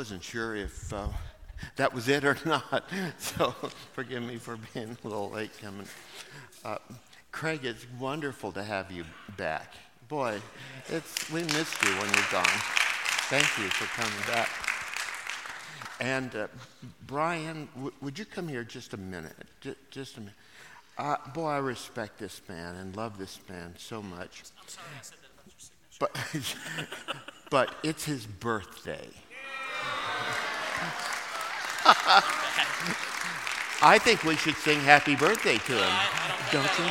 wasn't sure if uh, that was it or not, so forgive me for being a little late coming. Uh, Craig, it's wonderful to have you back. Boy, it's, we missed you when you're gone. Thank you for coming back. And uh, Brian, w- would you come here just a minute? J- just a minute. Uh, boy, I respect this man and love this man so much. I'm sorry I said that about your signature. But, but it's his birthday. I think we should sing happy birthday to him. Don't you?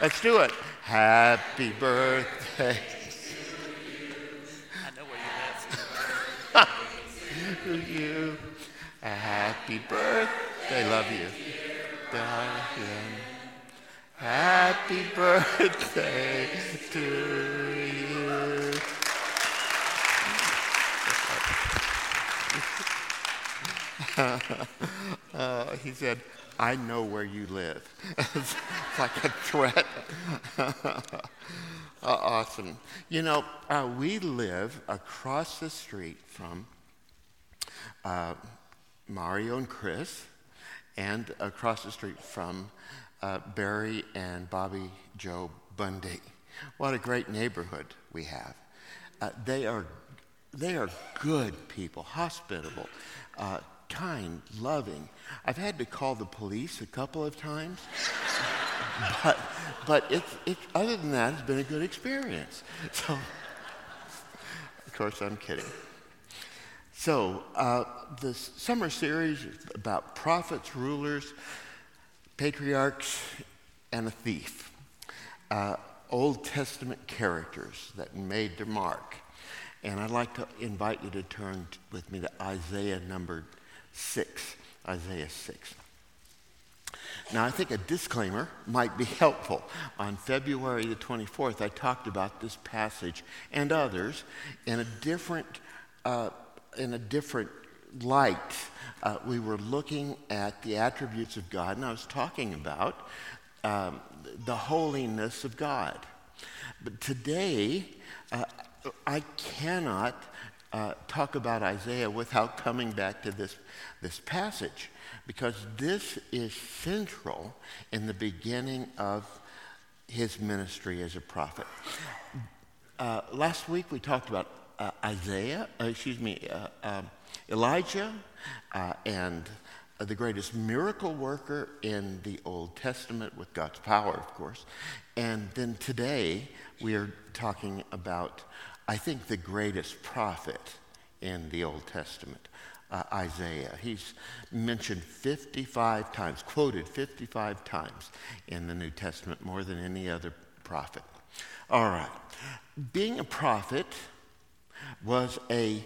Let's do it. Happy birthday I know where you live. to you. Happy birthday. Love you. Diane. Happy birthday to you. Uh, he said, I know where you live. it's like a threat. Uh, awesome. You know, uh, we live across the street from uh, Mario and Chris, and across the street from uh, Barry and Bobby Joe Bundy. What a great neighborhood we have. Uh, they are they are good people, hospitable, uh, kind, loving. I've had to call the police a couple of times, but but it's it's other than that, it's been a good experience. So, of course, I'm kidding. So, uh, the summer series is about prophets, rulers, patriarchs, and a thief. Uh, Old Testament characters that made their mark. And I'd like to invite you to turn with me to Isaiah number 6. Isaiah 6. Now, I think a disclaimer might be helpful. On February the 24th, I talked about this passage and others in a different, uh, in a different light. Uh, we were looking at the attributes of God, and I was talking about um, the holiness of God. But today, uh, I cannot uh, talk about Isaiah without coming back to this, this passage because this is central in the beginning of his ministry as a prophet. Uh, last week we talked about uh, Isaiah, uh, excuse me, uh, um, Elijah, uh, and the greatest miracle worker in the Old Testament with God's power, of course. And then today we are talking about, I think, the greatest prophet in the Old Testament, uh, Isaiah. He's mentioned 55 times, quoted 55 times in the New Testament, more than any other prophet. All right. Being a prophet was a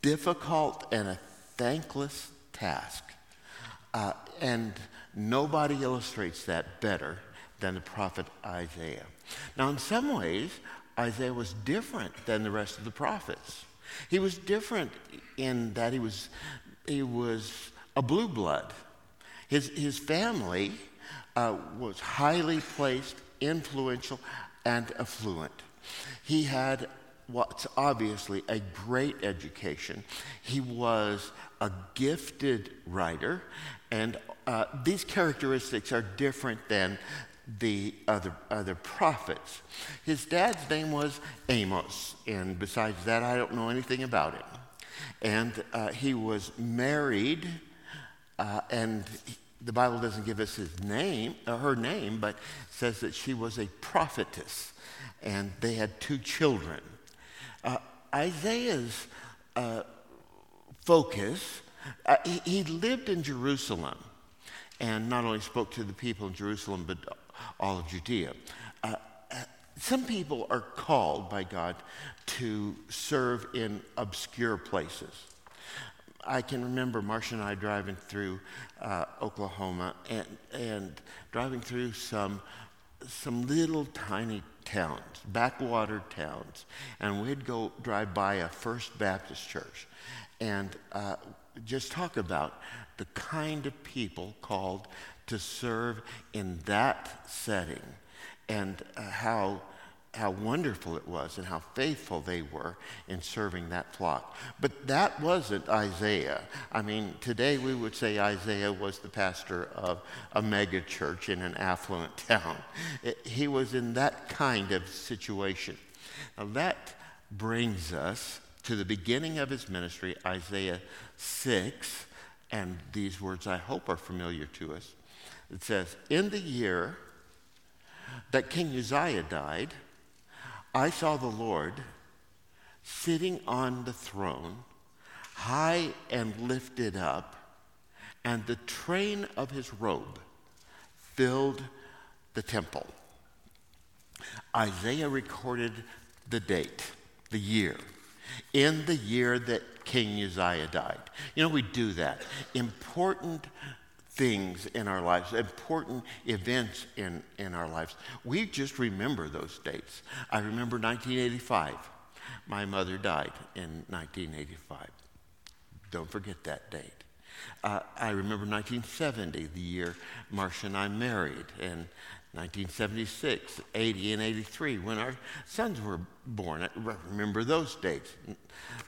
difficult and a thankless task. Uh, and nobody illustrates that better than the prophet Isaiah. Now, in some ways, Isaiah was different than the rest of the prophets. He was different in that he was, he was a blue blood. His, his family uh, was highly placed, influential, and affluent. He had what's obviously a great education. He was a gifted writer, and uh, these characteristics are different than the other, other prophets. His dad's name was Amos, and besides that, I don't know anything about him. And uh, he was married, uh, and he- the Bible doesn't give us his name, uh, her name, but says that she was a prophetess, and they had two children. Uh, Isaiah's uh, focus, uh, he, he lived in Jerusalem and not only spoke to the people in Jerusalem, but all of Judea. Uh, uh, some people are called by God to serve in obscure places. I can remember Marcia and I driving through uh, Oklahoma and, and driving through some, some little tiny towns, backwater towns, and we'd go drive by a First Baptist church and uh, just talk about the kind of people called to serve in that setting and uh, how how wonderful it was and how faithful they were in serving that flock. But that wasn't Isaiah. I mean, today we would say Isaiah was the pastor of a mega church in an affluent town. It, he was in that kind of situation. Now, that brings us to the beginning of his ministry, Isaiah 6, and these words I hope are familiar to us. It says, In the year that King Uzziah died, I saw the Lord sitting on the throne, high and lifted up, and the train of his robe filled the temple. Isaiah recorded the date, the year, in the year that King Uzziah died. You know, we do that. Important things in our lives, important events in, in our lives. We just remember those dates. I remember 1985. My mother died in 1985. Don't forget that date. Uh, I remember 1970, the year Marcia and I married, and 1976, 80, and 83, when our sons were born. I remember those dates.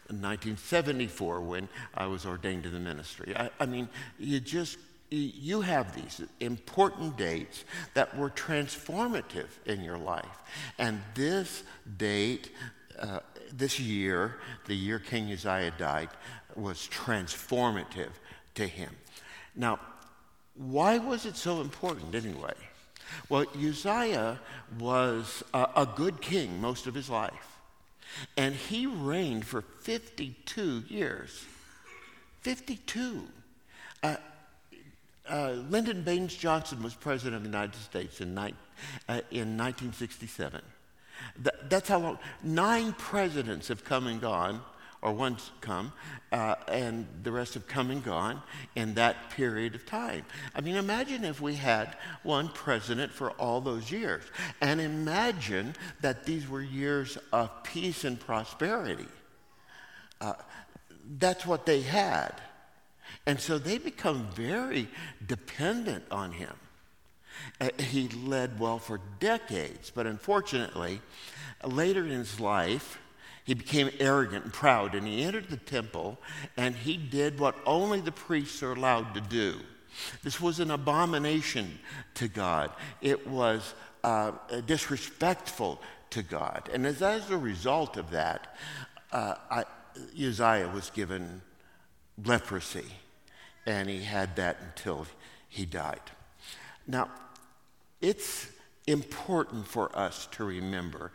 1974, when I was ordained to the ministry. I, I mean, you just you have these important dates that were transformative in your life. And this date, uh, this year, the year King Uzziah died, was transformative to him. Now, why was it so important anyway? Well, Uzziah was a, a good king most of his life, and he reigned for 52 years. 52. Uh, uh, Lyndon Baines Johnson was president of the United States in, ni- uh, in 1967. Th- that's how long. Nine presidents have come and gone, or one's come, uh, and the rest have come and gone in that period of time. I mean, imagine if we had one president for all those years. And imagine that these were years of peace and prosperity. Uh, that's what they had. And so they become very dependent on him. Uh, he led well for decades, but unfortunately, later in his life, he became arrogant and proud, and he entered the temple and he did what only the priests are allowed to do. This was an abomination to God, it was uh, disrespectful to God. And as, as a result of that, uh, I, Uzziah was given leprosy, and he had that until he died. Now, it's important for us to remember,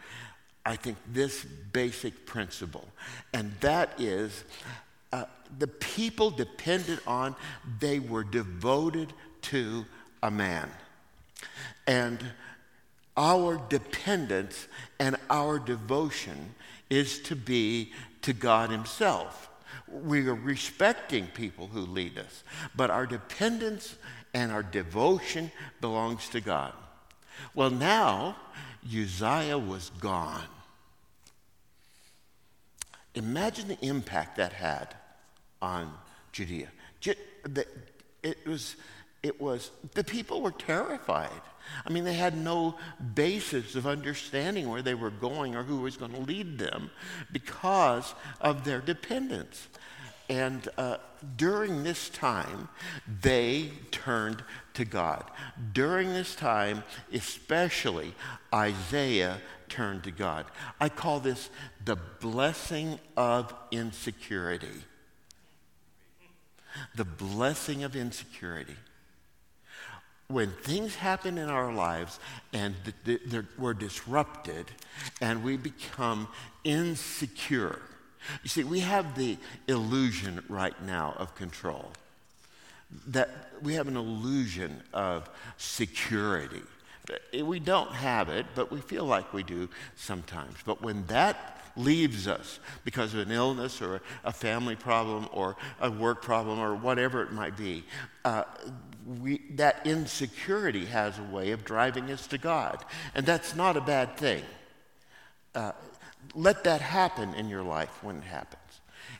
I think, this basic principle, and that is uh, the people depended on, they were devoted to a man. And our dependence and our devotion is to be to God Himself we are respecting people who lead us, but our dependence and our devotion belongs to God. Well, now Uzziah was gone. Imagine the impact that had on Judea. It was, it was, the people were terrified. I mean, they had no basis of understanding where they were going or who was going to lead them because of their dependence. And uh, during this time, they turned to God. During this time, especially, Isaiah turned to God. I call this the blessing of insecurity. The blessing of insecurity when things happen in our lives and th- th- we're disrupted and we become insecure. You see, we have the illusion right now of control. That we have an illusion of security. We don't have it, but we feel like we do sometimes. But when that leaves us because of an illness or a family problem or a work problem or whatever it might be, uh, we, that insecurity has a way of driving us to God. And that's not a bad thing. Uh, let that happen in your life when it happens.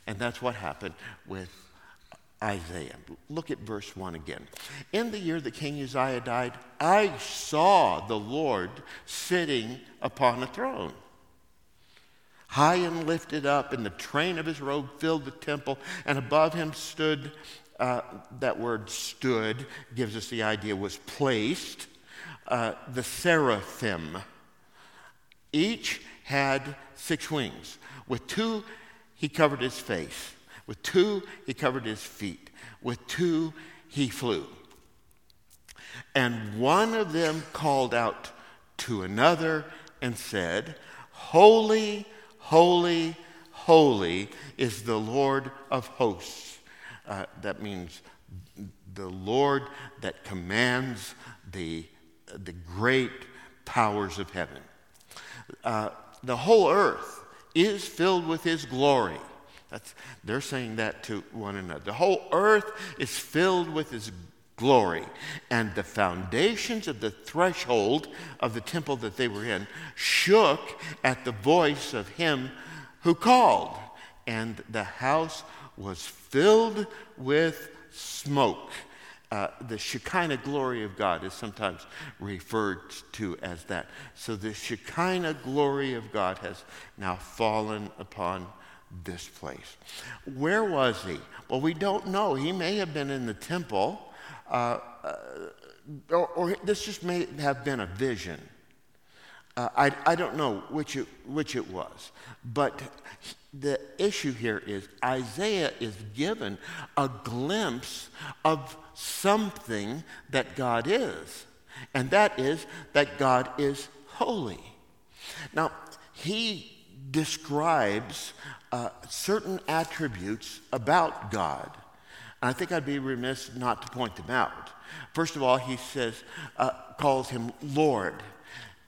And that's what happened with Isaiah. Look at verse 1 again. In the year that King Uzziah died, I saw the Lord sitting upon a throne, high and lifted up, and the train of his robe filled the temple, and above him stood, uh, that word stood gives us the idea was placed, uh, the seraphim. Each had six wings. With two, he covered his face. With two, he covered his feet. With two, he flew. And one of them called out to another and said, Holy, holy, holy is the Lord of hosts. Uh, that means the Lord that commands the, the great powers of heaven. Uh, the whole earth is filled with his glory. That's, they're saying that to one another. The whole earth is filled with his glory. And the foundations of the threshold of the temple that they were in shook at the voice of him who called. And the house was filled with smoke. Uh, the Shekinah glory of God is sometimes referred to as that. So the Shekinah glory of God has now fallen upon this place. Where was he? Well, we don't know. He may have been in the temple, uh, uh, or, or, this just may have been a vision. Uh, I, I don't know which it, which it was. But the issue here is Isaiah is given a glimpse of something that God is, and that is that God is holy. Now, he describes uh, certain attributes about God. And I think I'd be remiss not to point them out. First of all, he says, uh, calls him Lord.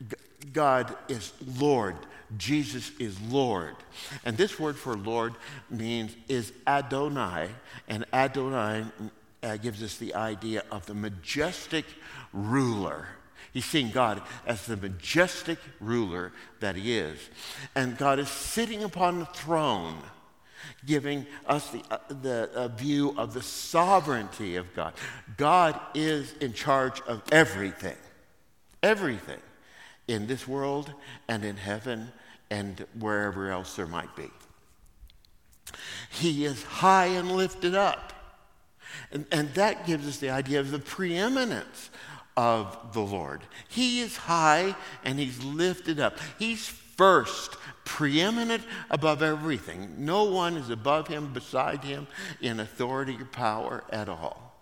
G- God is Lord. Jesus is Lord. And this word for Lord means is Adonai, and Adonai uh, gives us the idea of the majestic ruler. He's seeing God as the majestic ruler that he is. And God is sitting upon the throne, giving us the, uh, the uh, view of the sovereignty of God. God is in charge of everything, everything in this world and in heaven and wherever else there might be. He is high and lifted up. And, and that gives us the idea of the preeminence of the Lord. He is high and he's lifted up. He's first, preeminent above everything. No one is above him, beside him in authority or power at all.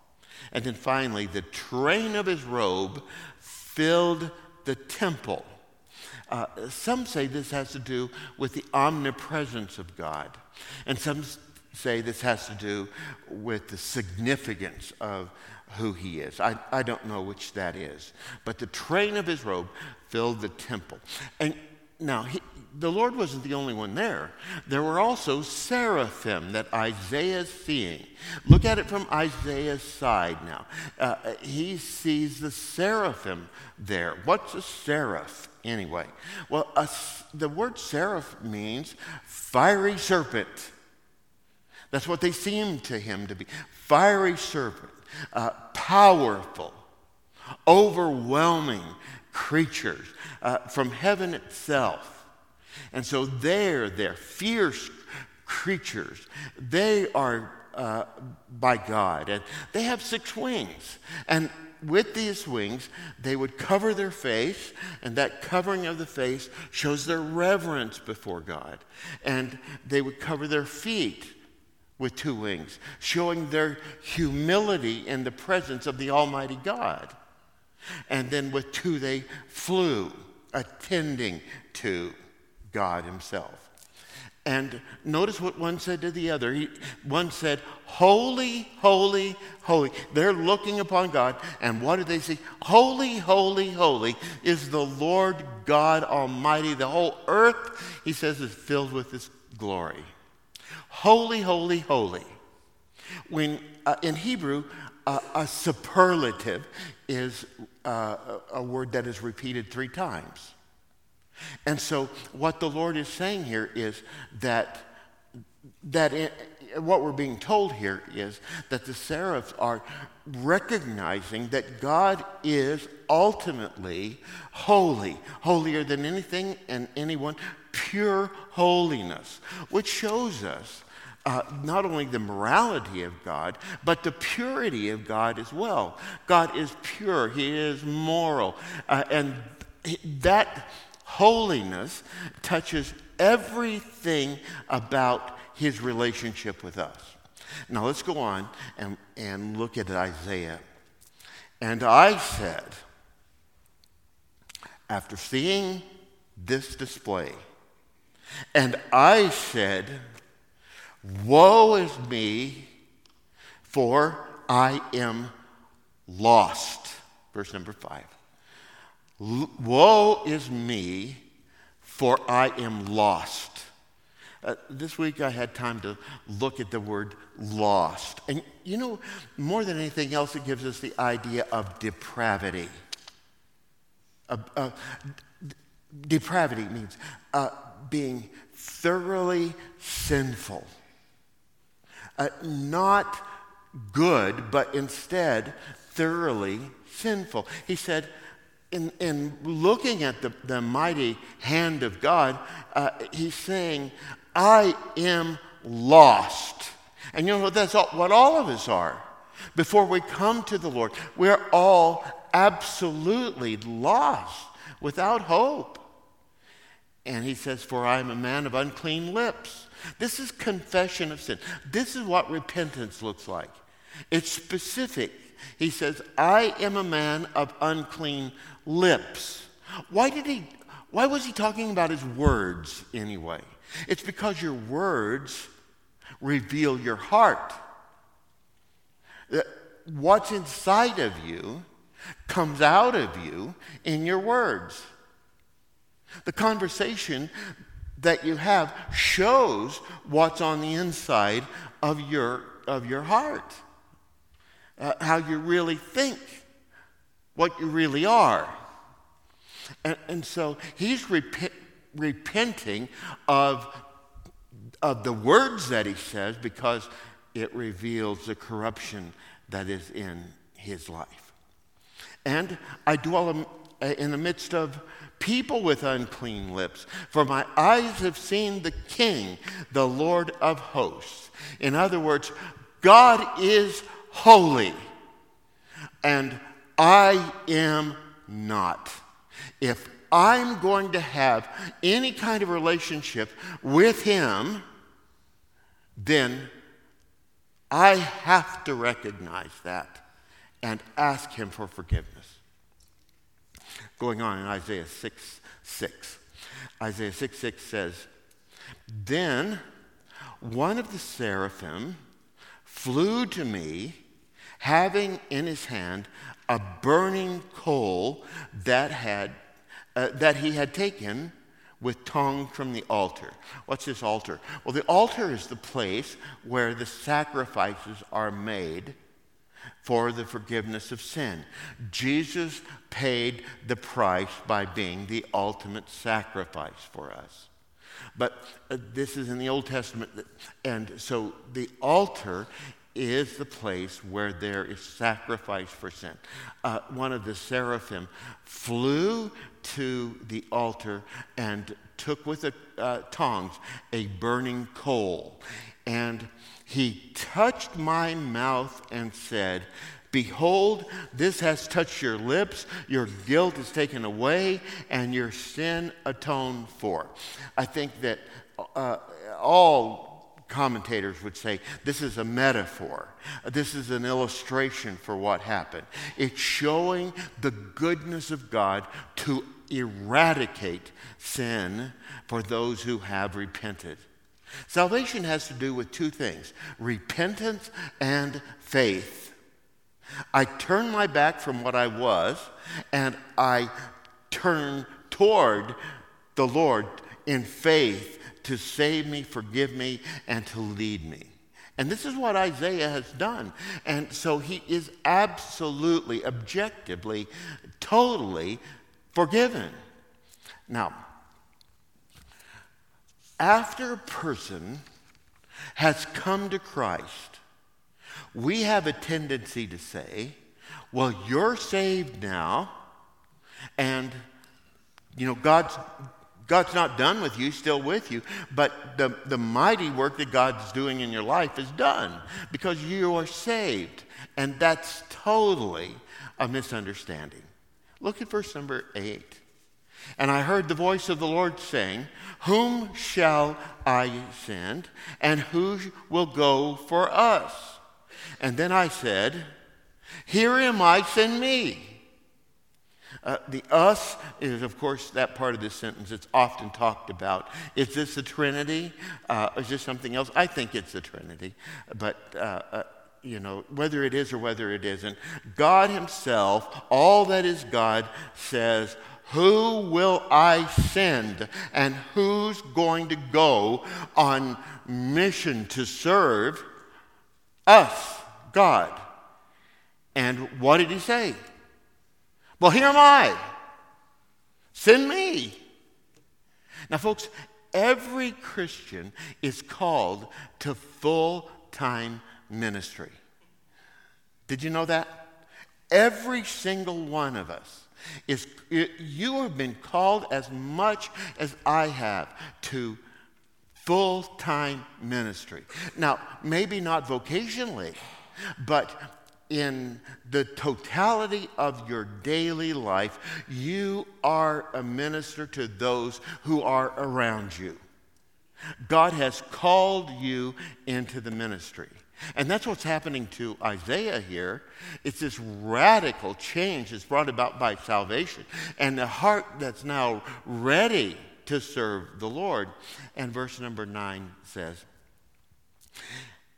And then finally, the train of his robe filled the temple. Uh, some say this has to do with the omnipresence of God. And some say this has to do with the significance of who he is. I, I don't know which that is. But the train of his robe filled the temple. And now, he, the Lord wasn't the only one there. There were also seraphim that Isaiah is seeing. Look at it from Isaiah's side now. Uh, he sees the seraphim there. What's a seraph, anyway? Well, a, the word seraph means fiery serpent. That's what they seem to him to be fiery serpent uh, powerful, overwhelming creatures uh, from heaven itself. And so they're, they're fierce creatures. They are uh, by God, and they have six wings. And with these wings, they would cover their face, and that covering of the face shows their reverence before God. And they would cover their feet with two wings, showing their humility in the presence of the Almighty God. And then with two, they flew, attending to God Himself. And notice what one said to the other. He, one said, Holy, holy, holy. They're looking upon God, and what do they see? Holy, holy, holy is the Lord God Almighty. The whole earth, he says, is filled with His glory. Holy, holy, holy. When uh, in Hebrew, uh, a superlative is uh, a word that is repeated three times. And so, what the Lord is saying here is that, that what we're being told here is that the seraphs are recognizing that God is ultimately holy, holier than anything and anyone, pure holiness, which shows us uh, not only the morality of God, but the purity of God as well. God is pure, He is moral, uh, and that holiness touches everything about His relationship with us. Now let's go on and, and look at Isaiah. And I said, after seeing this display, and I said, Woe is me, for I am lost. Verse number five. Woe is me, for I am lost. Uh, this week I had time to look at the word lost. And you know, more than anything else, it gives us the idea of depravity. Uh, uh, depravity means uh, being thoroughly sinful. Uh, not good, but instead thoroughly sinful. He said, in, in looking at the, the mighty hand of God, uh, he's saying, I am lost. And you know, that's all, what all of us are. Before we come to the Lord, we're all absolutely lost, without hope. And he says, For I am a man of unclean lips. This is confession of sin. This is what repentance looks like. It's specific. He says, I am a man of unclean lips. Why did he why was he talking about his words anyway? It's because your words reveal your heart. What's inside of you comes out of you in your words. The conversation that you have shows what's on the inside of your, of your heart, uh, how you really think, what you really are. And, and so he's rep- repenting of, of the words that he says because it reveals the corruption that is in his life. And I dwell in the midst of people with unclean lips, for my eyes have seen the King, the Lord of hosts. In other words, God is holy, and I am not. If I'm going to have any kind of relationship with Him, then I have to recognize that and ask Him for forgiveness. Going on in Isaiah 6 6. Isaiah 6 6 says, Then one of the seraphim flew to me, having in his hand a burning coal that, had, uh, that he had taken with tongue from the altar. What's this altar? Well, the altar is the place where the sacrifices are made for the forgiveness of sin. Jesus paid the price by being the ultimate sacrifice for us. But uh, this is in the Old Testament, and so the altar is the place where there is sacrifice for sin. Uh, one of the seraphim flew to the altar and took with the uh, tongs a burning coal. And he touched my mouth and said, Behold, this has touched your lips, your guilt is taken away, and your sin atoned for. I think that uh, all commentators would say this is a metaphor. This is an illustration for what happened. It's showing the goodness of God to eradicate sin for those who have repented. Salvation has to do with two things repentance and faith. I turn my back from what I was and I turn toward the Lord in faith to save me, forgive me, and to lead me. And this is what Isaiah has done. And so he is absolutely, objectively, totally forgiven. Now, after a person has come to Christ, we have a tendency to say, well, you're saved now, and you know, God's God's not done with you, still with you, but the, the mighty work that God's doing in your life is done because you are saved. And that's totally a misunderstanding. Look at verse number eight. And I heard the voice of the Lord saying, Whom shall I send, and who will go for us? And then I said, Here am I, send me. Uh, the us is, of course, that part of this sentence that's often talked about. Is this the Trinity? Uh, is this something else? I think it's the Trinity. But, uh, uh, you know, whether it is or whether it isn't, God Himself, all that is God, says, Who will I send? And who's going to go on mission to serve us, God? And what did He say? Well, here am I. Send me. Now, folks, every Christian is called to full time ministry. Did you know that? Every single one of us is, you have been called as much as I have to full time ministry. Now, maybe not vocationally, but in the totality of your daily life, you are a minister to those who are around you. God has called you into the ministry. And that's what's happening to Isaiah here. It's this radical change that's brought about by salvation and the heart that's now ready to serve the Lord. And verse number nine says,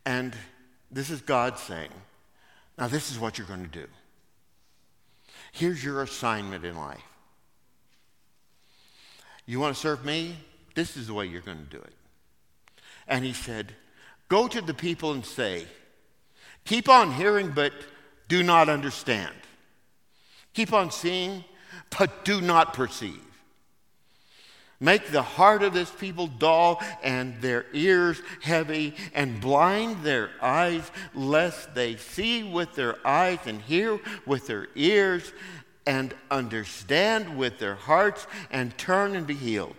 and this is God saying, now, this is what you're going to do. Here's your assignment in life. You want to serve me? This is the way you're going to do it. And he said, Go to the people and say, Keep on hearing, but do not understand. Keep on seeing, but do not perceive. Make the heart of this people dull and their ears heavy, and blind their eyes, lest they see with their eyes and hear with their ears and understand with their hearts and turn and be healed.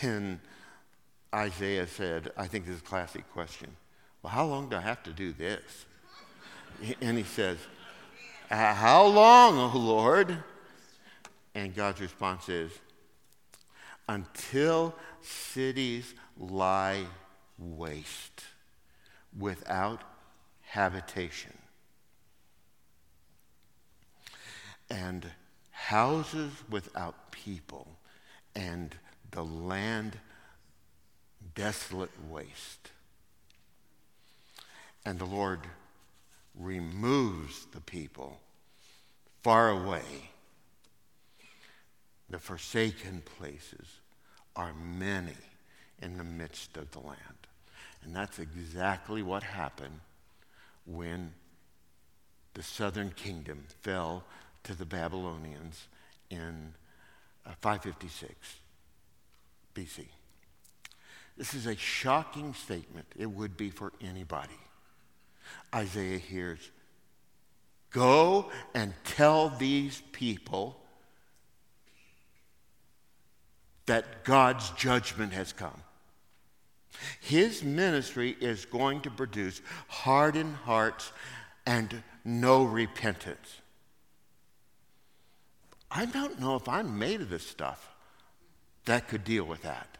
then Isaiah said, I think this is a classic question. Well, how long do I have to do this? And he says, uh, How long, O Lord? And God's response is until cities lie waste without habitation and houses without people and the land desolate waste. And the Lord removes the people far away the forsaken places are many in the midst of the land. And that's exactly what happened when the southern kingdom fell to the Babylonians in uh, 556 BC. This is a shocking statement. It would be for anybody. Isaiah hears, Go and tell these people that God's judgment has come. His ministry is going to produce hardened hearts and no repentance. I don't know if I'm made of this stuff that could deal with that.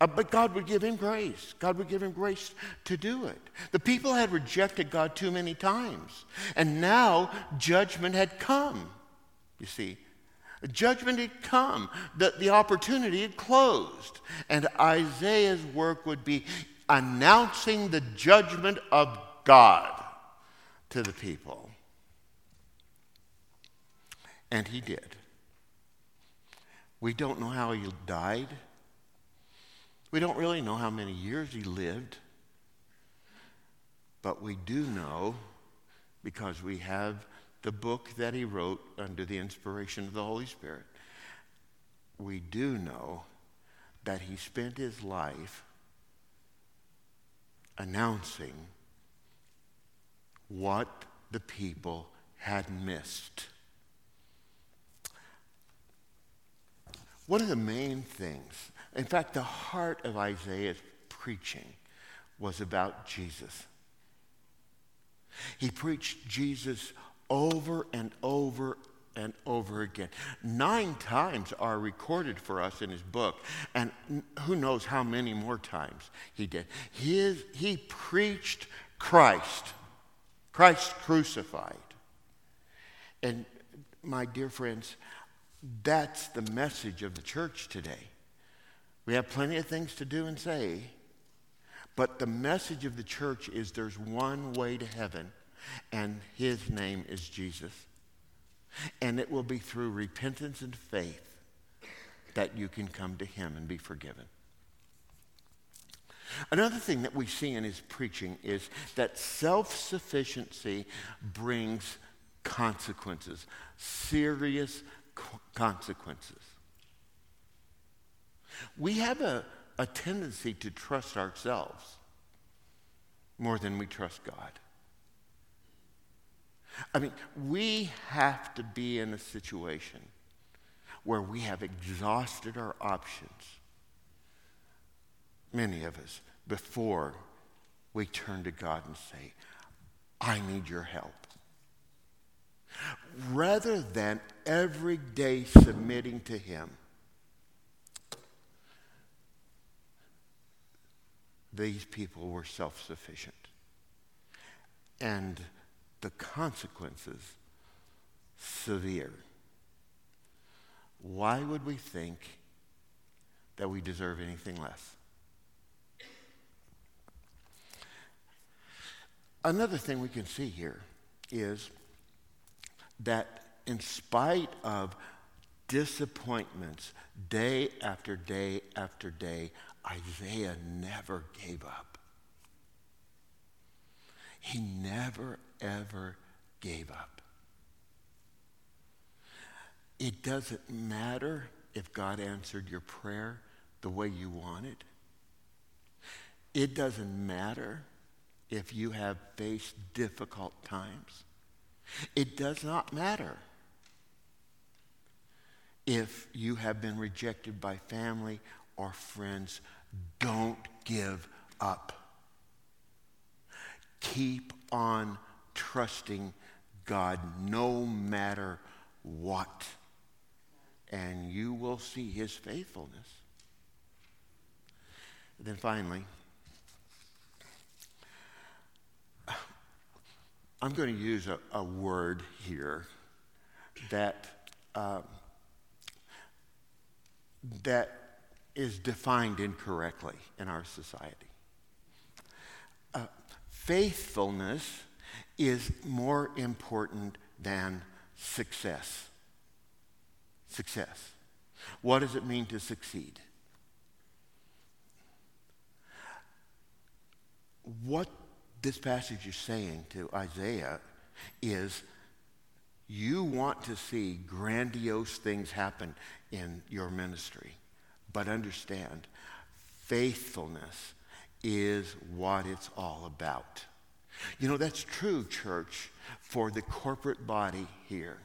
Uh, but God would give him grace. God would give him grace to do it. The people had rejected God too many times, and now judgment had come. You see, Judgment had come, the, the opportunity had closed. And Isaiah's work would be announcing the judgment of God to the people. And he did. We don't know how he died. We don't really know how many years he lived. But we do know, because we have the book that he wrote under the inspiration of the Holy Spirit, we do know that he spent his life announcing what the people had missed. One of the main things, in fact, the heart of Isaiah's preaching was about Jesus. He preached Jesus over and over and over again. Nine times are recorded for us in his book, and who knows how many more times he did. His, he preached Christ, Christ crucified. And my dear friends, that's the message of the church today. We have plenty of things to do and say, but the message of the church is there's one way to heaven, and his name is Jesus. And it will be through repentance and faith that you can come to him and be forgiven. Another thing that we see in his preaching is that self sufficiency brings consequences, serious consequences. We have a, a tendency to trust ourselves more than we trust God. I mean, we have to be in a situation where we have exhausted our options, many of us, before we turn to God and say, I need your help. Rather than every day submitting to Him, these people were self sufficient. And the consequences severe. Why would we think that we deserve anything less? Another thing we can see here is that in spite of disappointments day after day after day, Isaiah never gave up. He never, ever gave up. It doesn't matter if God answered your prayer the way you wanted. It doesn't matter if you have faced difficult times. It does not matter if you have been rejected by family or friends. Don't give up. Keep on trusting God no matter what, and you will see his faithfulness. And then finally, I'm going to use a, a word here that, uh, that is defined incorrectly in our society. Uh, faithfulness is more important than success. Success. What does it mean to succeed? What this passage is saying to Isaiah is you want to see grandiose things happen in your ministry, but understand faithfulness is what it's all about. You know, that's true, church, for the corporate body here.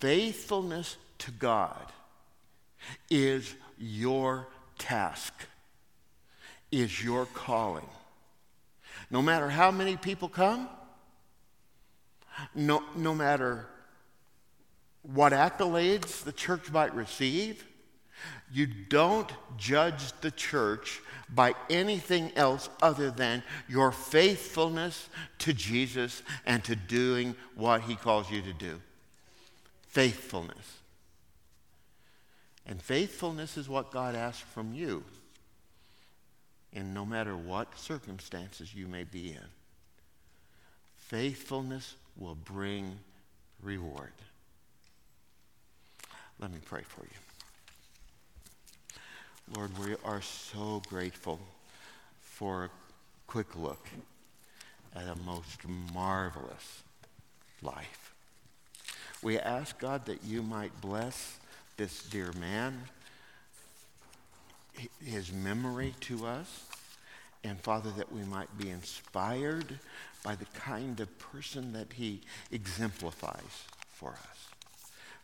Faithfulness to God is your task, is your calling. No matter how many people come, no, no matter what accolades the church might receive, you don't judge the church by anything else other than your faithfulness to Jesus and to doing what he calls you to do. Faithfulness. And faithfulness is what God asks from you. And no matter what circumstances you may be in, faithfulness will bring reward. Let me pray for you. Lord, we are so grateful for a quick look at a most marvelous life. We ask, God, that you might bless this dear man his memory to us. And Father, that we might be inspired by the kind of person that he exemplifies for us.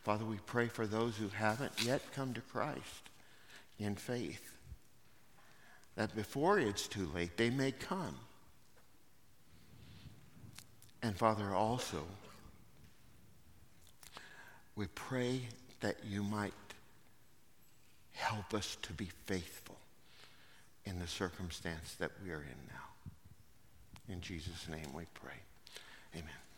Father, we pray for those who haven't yet come to Christ in faith, that before it's too late, they may come. And Father, also, we pray that you might help us to be faithful in the circumstance that we are in now. In Jesus' name we pray. Amen.